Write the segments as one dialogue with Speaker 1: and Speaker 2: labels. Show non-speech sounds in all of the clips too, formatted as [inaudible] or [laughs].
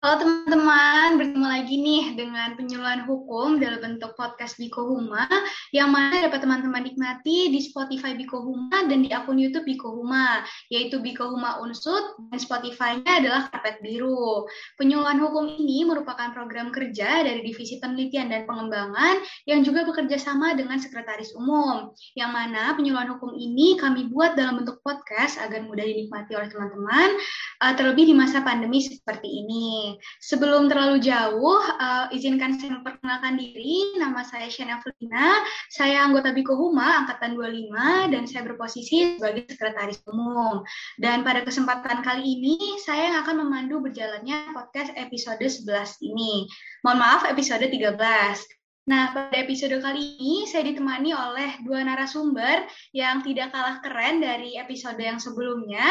Speaker 1: Halo teman-teman, bertemu lagi nih dengan penyuluhan hukum dalam bentuk podcast Biko Huma yang mana dapat teman-teman nikmati di Spotify Biko Huma dan di akun YouTube Biko Huma, yaitu Biko Huma Unsut dan Spotify-nya adalah Karpet Biru. Penyuluhan hukum ini merupakan program kerja dari Divisi Penelitian dan Pengembangan yang juga bekerja sama dengan Sekretaris Umum, yang mana penyuluhan hukum ini kami buat dalam bentuk podcast agar mudah dinikmati oleh teman-teman, eh, terlebih di masa pandemi seperti ini. Sebelum terlalu jauh, uh, izinkan saya memperkenalkan diri. Nama saya Shana Flina. Saya anggota Biko Huma Angkatan 25 dan saya berposisi sebagai Sekretaris Umum. Dan pada kesempatan kali ini, saya akan memandu berjalannya podcast episode 11 ini. Mohon maaf, episode 13. Nah, pada episode kali ini saya ditemani oleh dua narasumber yang tidak kalah keren dari episode yang sebelumnya,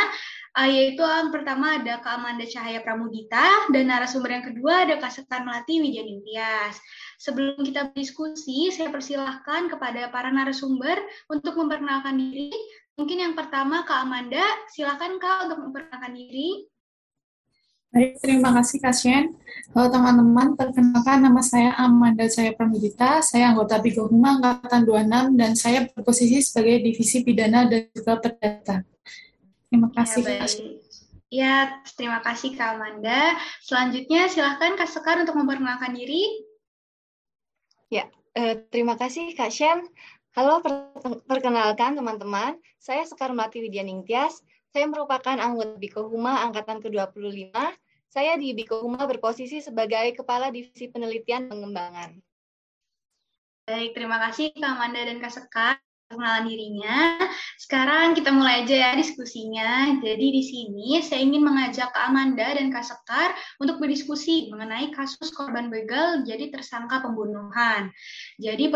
Speaker 1: uh, yaitu yang pertama ada Kak Amanda Cahaya Pramudita dan narasumber yang kedua ada Kak Setan Melati Wijanintias. Sebelum kita berdiskusi, saya persilahkan kepada para narasumber untuk memperkenalkan diri. Mungkin yang pertama Kak Amanda, silakan Kak untuk memperkenalkan diri.
Speaker 2: Baik, terima kasih Kak Shen. Halo teman-teman, perkenalkan nama saya Amanda Jaya Pramudita, saya anggota Bigo Huma Angkatan 26 dan saya berposisi sebagai Divisi Pidana dan juga Perdata. Terima kasih ya, Kak Shen.
Speaker 1: Ya, terima kasih Kak Amanda. Selanjutnya silahkan Kak Sekar untuk memperkenalkan diri.
Speaker 3: Ya, eh, terima kasih Kak Shen. Halo, perkenalkan teman-teman. Saya Sekar Melati Widyaningtyas, saya merupakan anggota Biko Huma Angkatan ke-25. Saya di Biko Huma berposisi sebagai Kepala Divisi Penelitian Pengembangan.
Speaker 1: Baik, terima kasih Kak Amanda dan Kak Sekar perkenalan dirinya. Sekarang kita mulai aja ya diskusinya. Jadi di sini saya ingin mengajak Kak Amanda dan Kak Sekar untuk berdiskusi mengenai kasus korban begal jadi tersangka pembunuhan. Jadi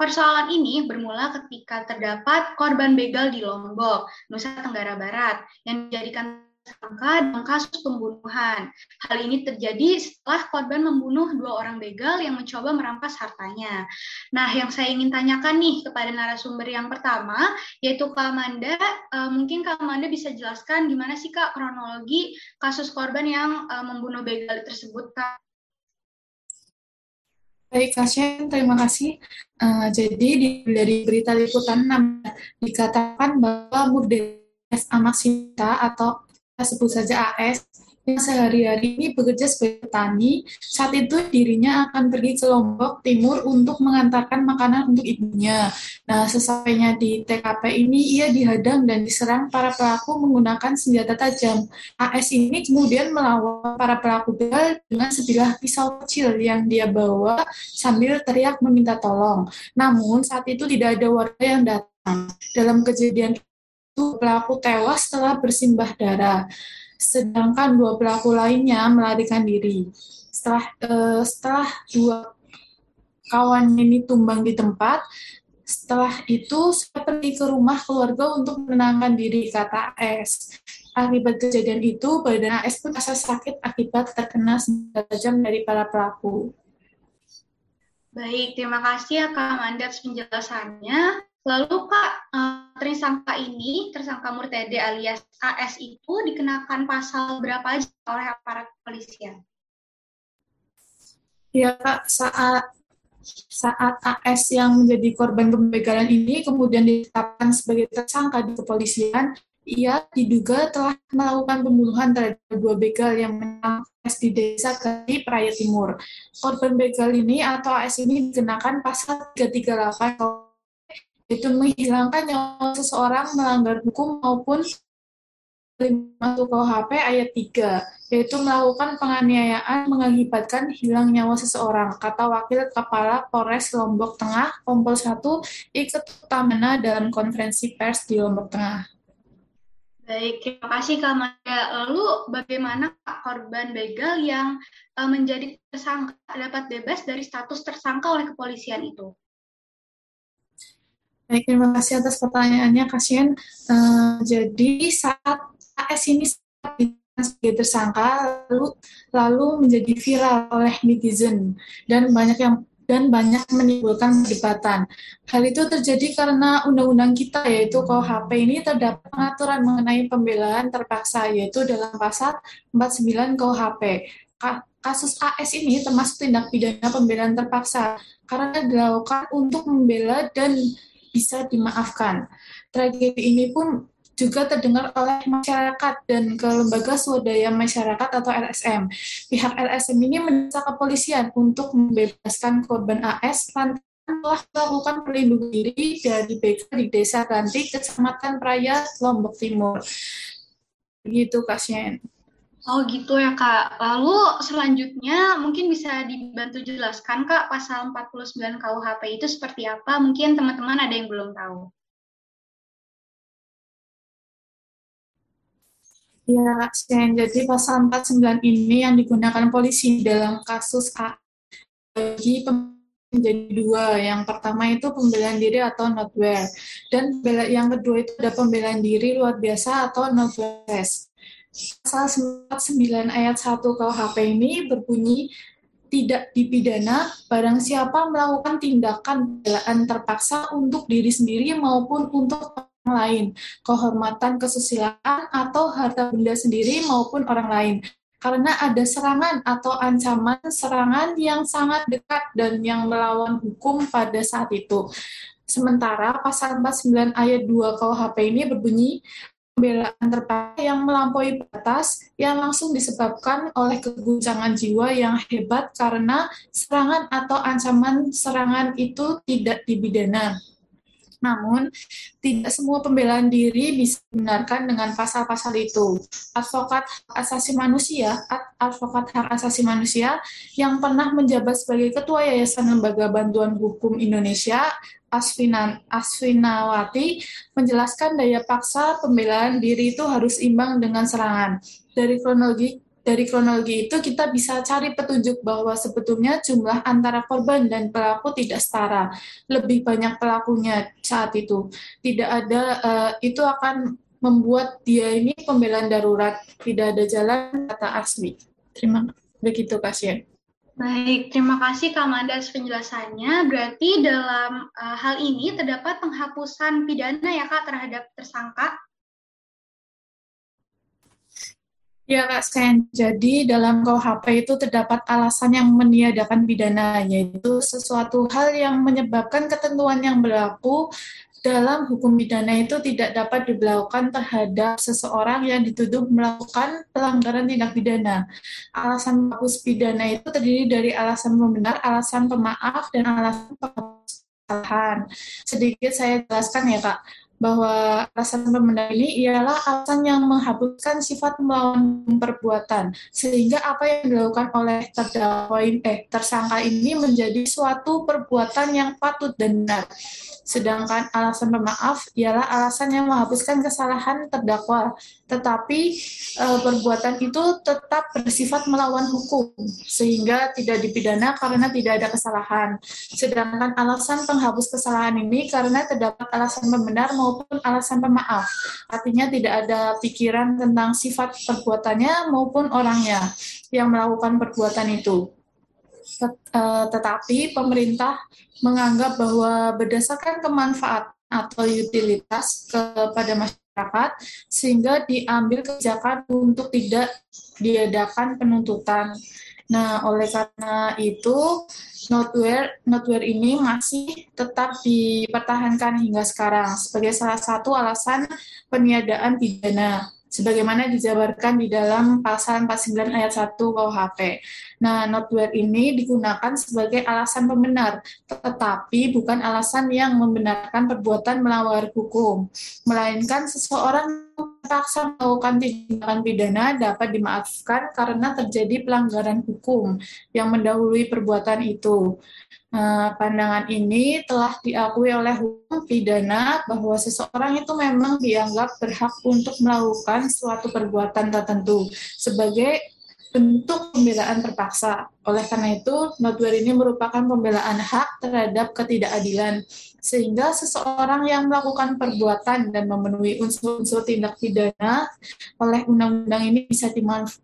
Speaker 1: persoalan ini bermula ketika terdapat korban begal di Lombok, Nusa Tenggara Barat, yang dijadikan tersangka dalam kasus pembunuhan. Hal ini terjadi setelah korban membunuh dua orang begal yang mencoba merampas hartanya. Nah, yang saya ingin tanyakan nih kepada narasumber yang pertama, yaitu Kak Amanda. Uh, mungkin Kak Amanda bisa jelaskan gimana sih Kak kronologi kasus korban yang uh, membunuh begal tersebut, Kak?
Speaker 2: Baik, Kak Shen, terima kasih. Uh, jadi di, dari berita liputan dikatakan bahwa Murdes Amaksita atau sebut saja AS yang sehari-hari ini bekerja sebagai petani, saat itu dirinya akan pergi ke Lombok Timur untuk mengantarkan makanan untuk ibunya. Nah, sesampainya di TKP ini, ia dihadang dan diserang para pelaku menggunakan senjata tajam. AS ini kemudian melawan para pelaku begal dengan sebilah pisau kecil yang dia bawa sambil teriak meminta tolong. Namun, saat itu tidak ada warga yang datang. Dalam kejadian pelaku tewas setelah bersimbah darah, sedangkan dua pelaku lainnya melarikan diri. Setelah uh, setelah dua kawan ini tumbang di tempat, setelah itu saya pergi ke rumah keluarga untuk menenangkan diri, kata S. Akibat kejadian itu, badan AS pun merasa sakit akibat terkena senjata tajam dari para pelaku.
Speaker 1: Baik, terima kasih ya Kak Amanda atas penjelasannya. Lalu Kak, uh, tersangka ini, tersangka Murtede alias AS itu dikenakan pasal berapa aja oleh aparat kepolisian?
Speaker 2: Ya Kak, saat saat AS yang menjadi korban pembegalan ini kemudian ditetapkan sebagai tersangka di kepolisian, ia diduga telah melakukan pembunuhan terhadap dua begal yang menyerang AS di desa Kali, Praia Timur. Korban begal ini atau AS ini dikenakan pasal 338 itu menghilangkan nyawa seseorang melanggar hukum maupun masuk KUHP ayat 3, yaitu melakukan penganiayaan mengakibatkan hilang nyawa seseorang, kata Wakil Kepala Polres Lombok Tengah, Kompol 1, ikut utamana dalam konferensi pers di Lombok Tengah.
Speaker 1: Baik, terima kasih Kak Maya. Lalu bagaimana korban begal yang eh, menjadi tersangka dapat bebas dari status tersangka oleh kepolisian itu?
Speaker 2: Baik, terima kasih atas pertanyaannya, Kasian. Uh, jadi saat AS ini sebagai tersangka lalu lalu menjadi viral oleh netizen dan banyak yang dan banyak menimbulkan perdebatan. Hal itu terjadi karena undang-undang kita yaitu KUHP ini terdapat pengaturan mengenai pembelaan terpaksa yaitu dalam pasal 49 KUHP. kasus AS ini termasuk tindak pidana pembelaan terpaksa karena dilakukan untuk membela dan bisa dimaafkan. Tragedi ini pun juga terdengar oleh masyarakat dan ke lembaga swadaya masyarakat atau LSM. Pihak LSM ini mendesak kepolisian untuk membebaskan korban AS lantaran telah melakukan perlindungan diri dari BK di Desa Ganti, Kecamatan Praya, Lombok Timur. Begitu, Kak Shen.
Speaker 1: Oh gitu ya Kak. Lalu selanjutnya mungkin bisa dibantu jelaskan Kak pasal 49 KUHP itu seperti apa? Mungkin teman-teman ada yang belum tahu.
Speaker 2: Ya, Sen. Jadi pasal 49 ini yang digunakan polisi dalam kasus A bagi menjadi dua. Yang pertama itu pembelaan diri atau notwear. Dan yang kedua itu ada pembelaan diri luar biasa atau notwear. Pasal 49 ayat 1 KUHP ini berbunyi tidak dipidana barang siapa melakukan tindakan pembelaan terpaksa untuk diri sendiri maupun untuk lain, kehormatan kesusilaan atau harta benda sendiri maupun orang lain. Karena ada serangan atau ancaman serangan yang sangat dekat dan yang melawan hukum pada saat itu. Sementara pasal 49 ayat 2 KUHP ini berbunyi pembelaan terpaksa yang melampaui batas yang langsung disebabkan oleh keguncangan jiwa yang hebat karena serangan atau ancaman serangan itu tidak dibidana. Namun, tidak semua pembelaan diri bisa dibenarkan dengan pasal-pasal itu. Advokat asasi manusia, advokat hak asasi manusia yang pernah menjabat sebagai Ketua Yayasan Lembaga Bantuan Hukum Indonesia, Asfinan, Asfinawati, menjelaskan daya paksa pembelaan diri itu harus imbang dengan serangan. Dari kronologi dari kronologi itu kita bisa cari petunjuk bahwa sebetulnya jumlah antara korban dan pelaku tidak setara. Lebih banyak pelakunya saat itu. Tidak ada uh, itu akan membuat dia ini pembelaan darurat, tidak ada jalan kata asli. Terima kasih. Begitu pasien.
Speaker 1: Baik, terima kasih Kak atas penjelasannya. Berarti dalam uh, hal ini terdapat penghapusan pidana ya Kak terhadap tersangka?
Speaker 2: Ya Kak Sen, jadi dalam KUHP itu terdapat alasan yang meniadakan pidana, yaitu sesuatu hal yang menyebabkan ketentuan yang berlaku dalam hukum pidana itu tidak dapat diberlakukan terhadap seseorang yang dituduh melakukan pelanggaran tindak pidana. Alasan menghapus pidana itu terdiri dari alasan pembenar, alasan pemaaf, dan alasan kesalahan. Sedikit saya jelaskan ya Kak bahwa alasan pembenar ini ialah alasan yang menghapuskan sifat melawan perbuatan sehingga apa yang dilakukan oleh terdakwa eh tersangka ini menjadi suatu perbuatan yang patut dan benar Sedangkan alasan pemaaf ialah alasan yang menghapuskan kesalahan terdakwa, tetapi e, perbuatan itu tetap bersifat melawan hukum, sehingga tidak dipidana karena tidak ada kesalahan. Sedangkan alasan penghapus kesalahan ini karena terdapat alasan pembenar alasan pemaaf. Artinya tidak ada pikiran tentang sifat perbuatannya maupun orangnya yang melakukan perbuatan itu. Eh, tetapi pemerintah menganggap bahwa berdasarkan kemanfaat atau utilitas kepada masyarakat sehingga diambil kebijakan untuk tidak diadakan penuntutan. Nah, oleh karena itu noteware noteware ini masih tetap dipertahankan hingga sekarang sebagai salah satu alasan peniadaan pidana sebagaimana dijabarkan di dalam pasal 49 ayat 1 KUHP. Nah, noteware ini digunakan sebagai alasan pembenar, tetapi bukan alasan yang membenarkan perbuatan melanggar hukum, melainkan seseorang terpaksa melakukan tindakan pidana dapat dimaafkan karena terjadi pelanggaran hukum yang mendahului perbuatan itu. Nah, pandangan ini telah diakui oleh hukum pidana bahwa seseorang itu memang dianggap berhak untuk melakukan suatu perbuatan tertentu sebagai bentuk pembelaan terpaksa. Oleh karena itu, notwear ini merupakan pembelaan hak terhadap ketidakadilan, sehingga seseorang yang melakukan perbuatan dan memenuhi unsur-unsur tindak pidana oleh undang-undang ini bisa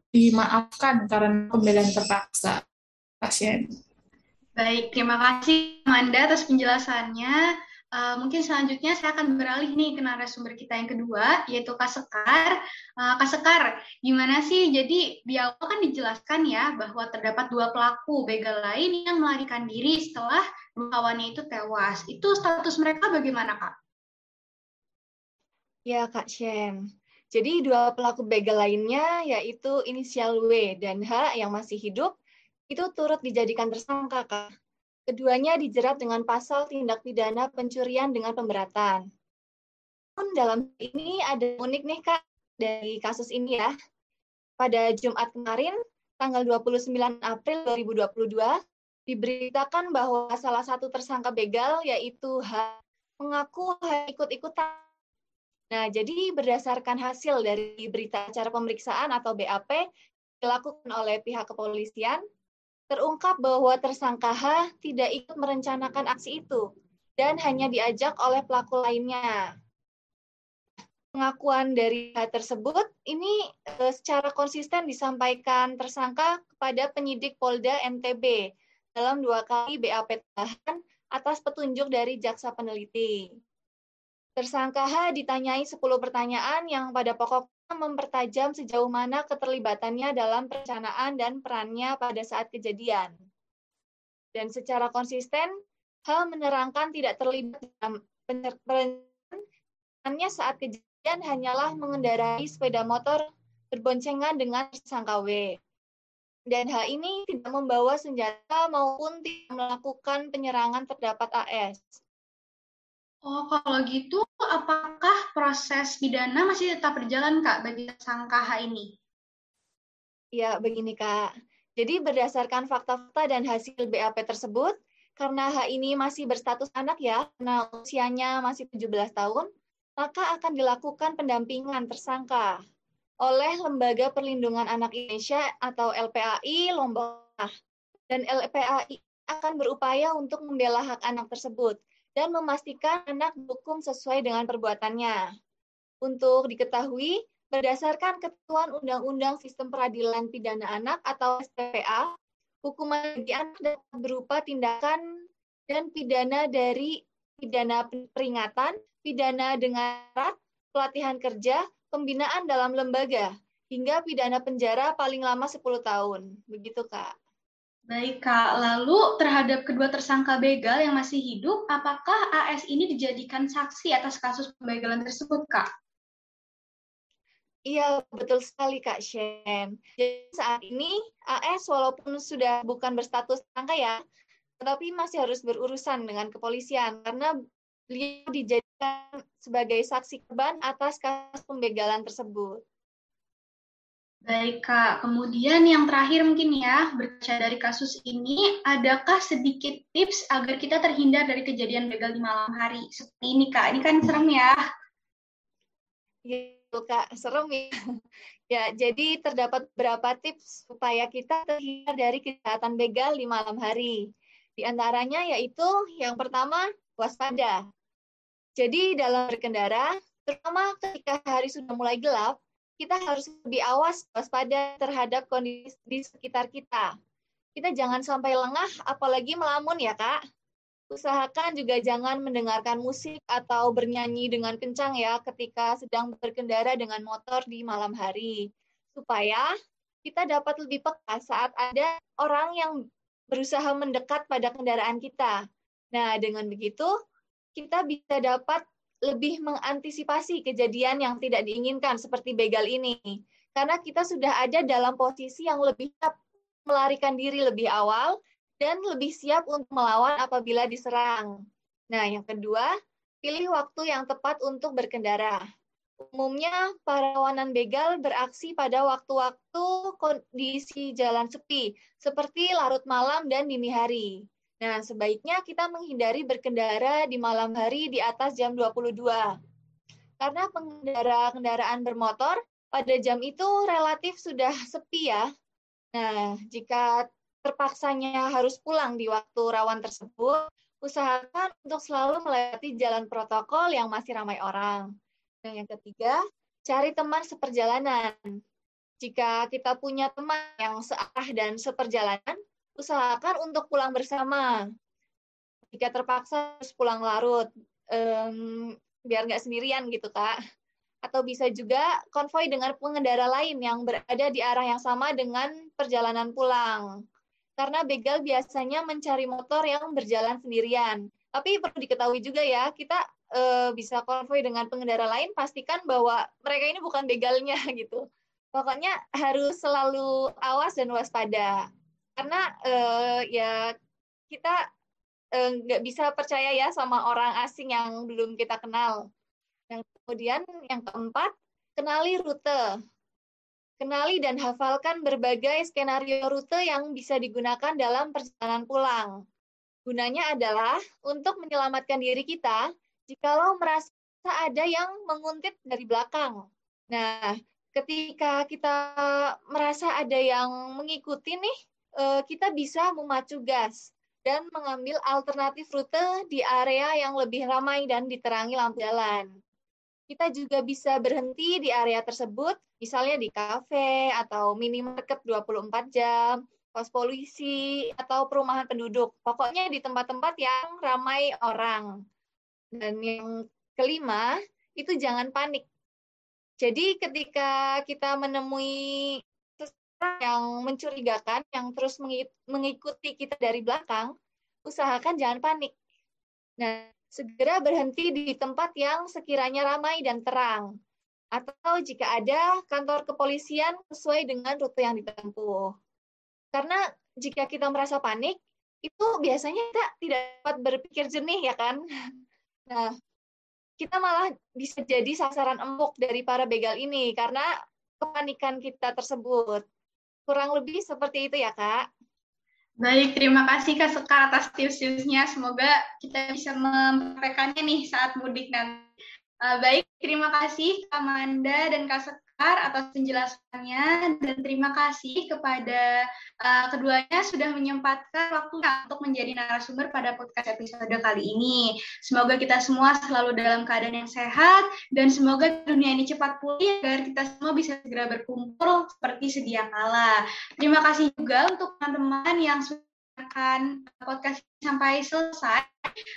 Speaker 2: dimaafkan karena pembelaan terpaksa pasien.
Speaker 1: Baik, terima kasih Amanda atas penjelasannya. Uh, mungkin selanjutnya saya akan beralih nih ke narasumber kita yang kedua, yaitu Kak Sekar. Uh, Kak Sekar, gimana sih? Jadi di awal kan dijelaskan ya bahwa terdapat dua pelaku begal lain yang melarikan diri setelah dua kawannya itu tewas. Itu status mereka bagaimana, Kak?
Speaker 3: Ya, Kak Shen. Jadi dua pelaku begal lainnya yaitu inisial W dan H yang masih hidup itu turut dijadikan tersangka, Kak. Keduanya dijerat dengan pasal tindak pidana pencurian dengan pemberatan. Pun dalam ini ada unik nih Kak dari kasus ini ya. Pada Jumat kemarin, tanggal 29 April 2022, diberitakan bahwa salah satu tersangka begal yaitu H mengaku ikut-ikutan. Nah, jadi berdasarkan hasil dari berita acara pemeriksaan atau BAP dilakukan oleh pihak kepolisian, terungkap bahwa tersangka H tidak ikut merencanakan aksi itu dan hanya diajak oleh pelaku lainnya. Pengakuan dari H tersebut ini eh, secara konsisten disampaikan tersangka kepada penyidik Polda NTB dalam dua kali BAP tahan atas petunjuk dari jaksa peneliti. Tersangka H ditanyai 10 pertanyaan yang pada pokok mempertajam sejauh mana keterlibatannya dalam perencanaan dan perannya pada saat kejadian. Dan secara konsisten, Hal menerangkan tidak terlibat dalam perencanaan saat kejadian hanyalah mengendarai sepeda motor berboncengan dengan tersangka W. Dan H ini tidak membawa senjata maupun tidak melakukan penyerangan terdapat AS.
Speaker 1: Oh, kalau gitu, apakah proses pidana masih tetap berjalan, Kak, bagi tersangka H ini?
Speaker 3: Ya, begini, Kak. Jadi berdasarkan fakta-fakta dan hasil BAP tersebut, karena H ini masih berstatus anak ya, karena usianya masih 17 tahun, maka akan dilakukan pendampingan tersangka oleh Lembaga Perlindungan Anak Indonesia atau LPAI Lombok. Dan LPAI akan berupaya untuk membela hak anak tersebut dan memastikan anak dihukum sesuai dengan perbuatannya. Untuk diketahui, berdasarkan ketentuan Undang-Undang Sistem Peradilan Pidana Anak atau SPPA, hukuman bagi anak dapat berupa tindakan dan pidana dari pidana peringatan, pidana dengan syarat, pelatihan kerja, pembinaan dalam lembaga, hingga pidana penjara paling lama 10 tahun. Begitu, Kak.
Speaker 1: Baik, Kak. Lalu terhadap kedua tersangka begal yang masih hidup, apakah AS ini dijadikan saksi atas kasus pembegalan tersebut, Kak?
Speaker 3: Iya, betul sekali Kak Shen. Jadi saat ini AS walaupun sudah bukan berstatus tersangka ya, tetapi masih harus berurusan dengan kepolisian karena beliau dijadikan sebagai saksi korban atas kasus pembegalan tersebut.
Speaker 1: Baik, Kak. Kemudian yang terakhir mungkin ya, berkaca dari kasus ini, adakah sedikit tips agar kita terhindar dari kejadian begal di malam hari? Seperti ini, Kak. Ini kan serem ya.
Speaker 3: Iya, Kak. Serem ya. Ya, jadi terdapat beberapa tips supaya kita terhindar dari kejahatan begal di malam hari. Di antaranya yaitu yang pertama, waspada. Jadi dalam berkendara, terutama ketika hari sudah mulai gelap, kita harus lebih awas waspada terhadap kondisi di sekitar kita. Kita jangan sampai lengah, apalagi melamun ya kak. Usahakan juga jangan mendengarkan musik atau bernyanyi dengan kencang ya ketika sedang berkendara dengan motor di malam hari. Supaya kita dapat lebih peka saat ada orang yang berusaha mendekat pada kendaraan kita. Nah, dengan begitu, kita bisa dapat lebih mengantisipasi kejadian yang tidak diinginkan seperti begal ini. Karena kita sudah ada dalam posisi yang lebih siap melarikan diri lebih awal dan lebih siap untuk melawan apabila diserang. Nah, yang kedua, pilih waktu yang tepat untuk berkendara. Umumnya, para kawanan begal beraksi pada waktu-waktu kondisi jalan sepi, seperti larut malam dan dini hari. Nah, sebaiknya kita menghindari berkendara di malam hari di atas jam 22. Karena pengendara kendaraan bermotor pada jam itu relatif sudah sepi ya. Nah, jika terpaksanya harus pulang di waktu rawan tersebut, usahakan untuk selalu melewati jalan protokol yang masih ramai orang. Dan yang ketiga, cari teman seperjalanan. Jika kita punya teman yang searah dan seperjalanan, usahakan untuk pulang bersama. Jika terpaksa harus pulang larut, um, biar nggak sendirian gitu kak atau bisa juga konvoi dengan pengendara lain yang berada di arah yang sama dengan perjalanan pulang. Karena begal biasanya mencari motor yang berjalan sendirian. Tapi perlu diketahui juga ya, kita e, bisa konvoi dengan pengendara lain, pastikan bahwa mereka ini bukan begalnya [laughs] gitu. Pokoknya harus selalu awas dan waspada. Karena e, ya kita eh, nggak bisa percaya ya sama orang asing yang belum kita kenal yang kemudian yang keempat, kenali rute. Kenali dan hafalkan berbagai skenario rute yang bisa digunakan dalam perjalanan pulang. Gunanya adalah untuk menyelamatkan diri kita jikalau merasa ada yang menguntit dari belakang. Nah, ketika kita merasa ada yang mengikuti nih, kita bisa memacu gas dan mengambil alternatif rute di area yang lebih ramai dan diterangi lampu jalan kita juga bisa berhenti di area tersebut, misalnya di kafe atau minimarket 24 jam, pos polisi, atau perumahan penduduk. Pokoknya di tempat-tempat yang ramai orang. Dan yang kelima, itu jangan panik. Jadi ketika kita menemui yang mencurigakan, yang terus mengikuti kita dari belakang, usahakan jangan panik. Nah, segera berhenti di tempat yang sekiranya ramai dan terang. Atau jika ada kantor kepolisian sesuai dengan rute yang ditempuh. Karena jika kita merasa panik, itu biasanya kita tidak dapat berpikir jernih ya kan. [laughs] Nah, kita malah bisa jadi sasaran empuk dari para begal ini karena kepanikan kita tersebut. Kurang lebih seperti itu ya, Kak.
Speaker 1: Baik, terima kasih Kak Sekar atas tips-tipsnya. Semoga kita bisa mempraktekannya nih saat mudik nanti. Uh, baik, terima kasih Kak Amanda dan Kak Sekar atas penjelasannya dan terima kasih kepada uh, keduanya sudah menyempatkan waktu untuk menjadi narasumber pada podcast episode kali ini. Semoga kita semua selalu dalam keadaan yang sehat dan semoga dunia ini cepat pulih agar kita semua bisa segera berkumpul seperti sedia kala. Terima kasih juga untuk teman-teman yang sudah akan podcast sampai selesai.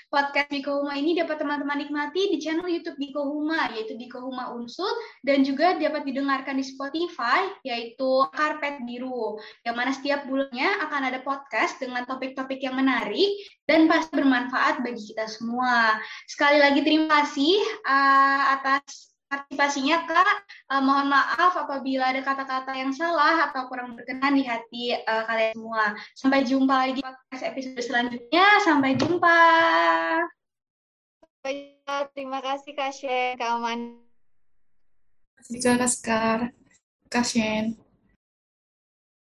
Speaker 1: Podcast Biko Huma ini dapat teman-teman nikmati di channel YouTube Biko Huma, yaitu Biko Huma Unsur, dan juga dapat didengarkan di Spotify, yaitu Karpet Biru, yang mana setiap bulannya akan ada podcast dengan topik-topik yang menarik dan pasti bermanfaat bagi kita semua. Sekali lagi terima kasih uh, atas partisipasinya Kak. Uh, mohon maaf apabila ada kata-kata yang salah atau kurang berkenan di hati uh, kalian semua. Sampai jumpa lagi di episode selanjutnya. Sampai jumpa.
Speaker 3: Terima kasih Kak Shen, Kak Aman.
Speaker 2: Terima kasih Kak Kak Shen.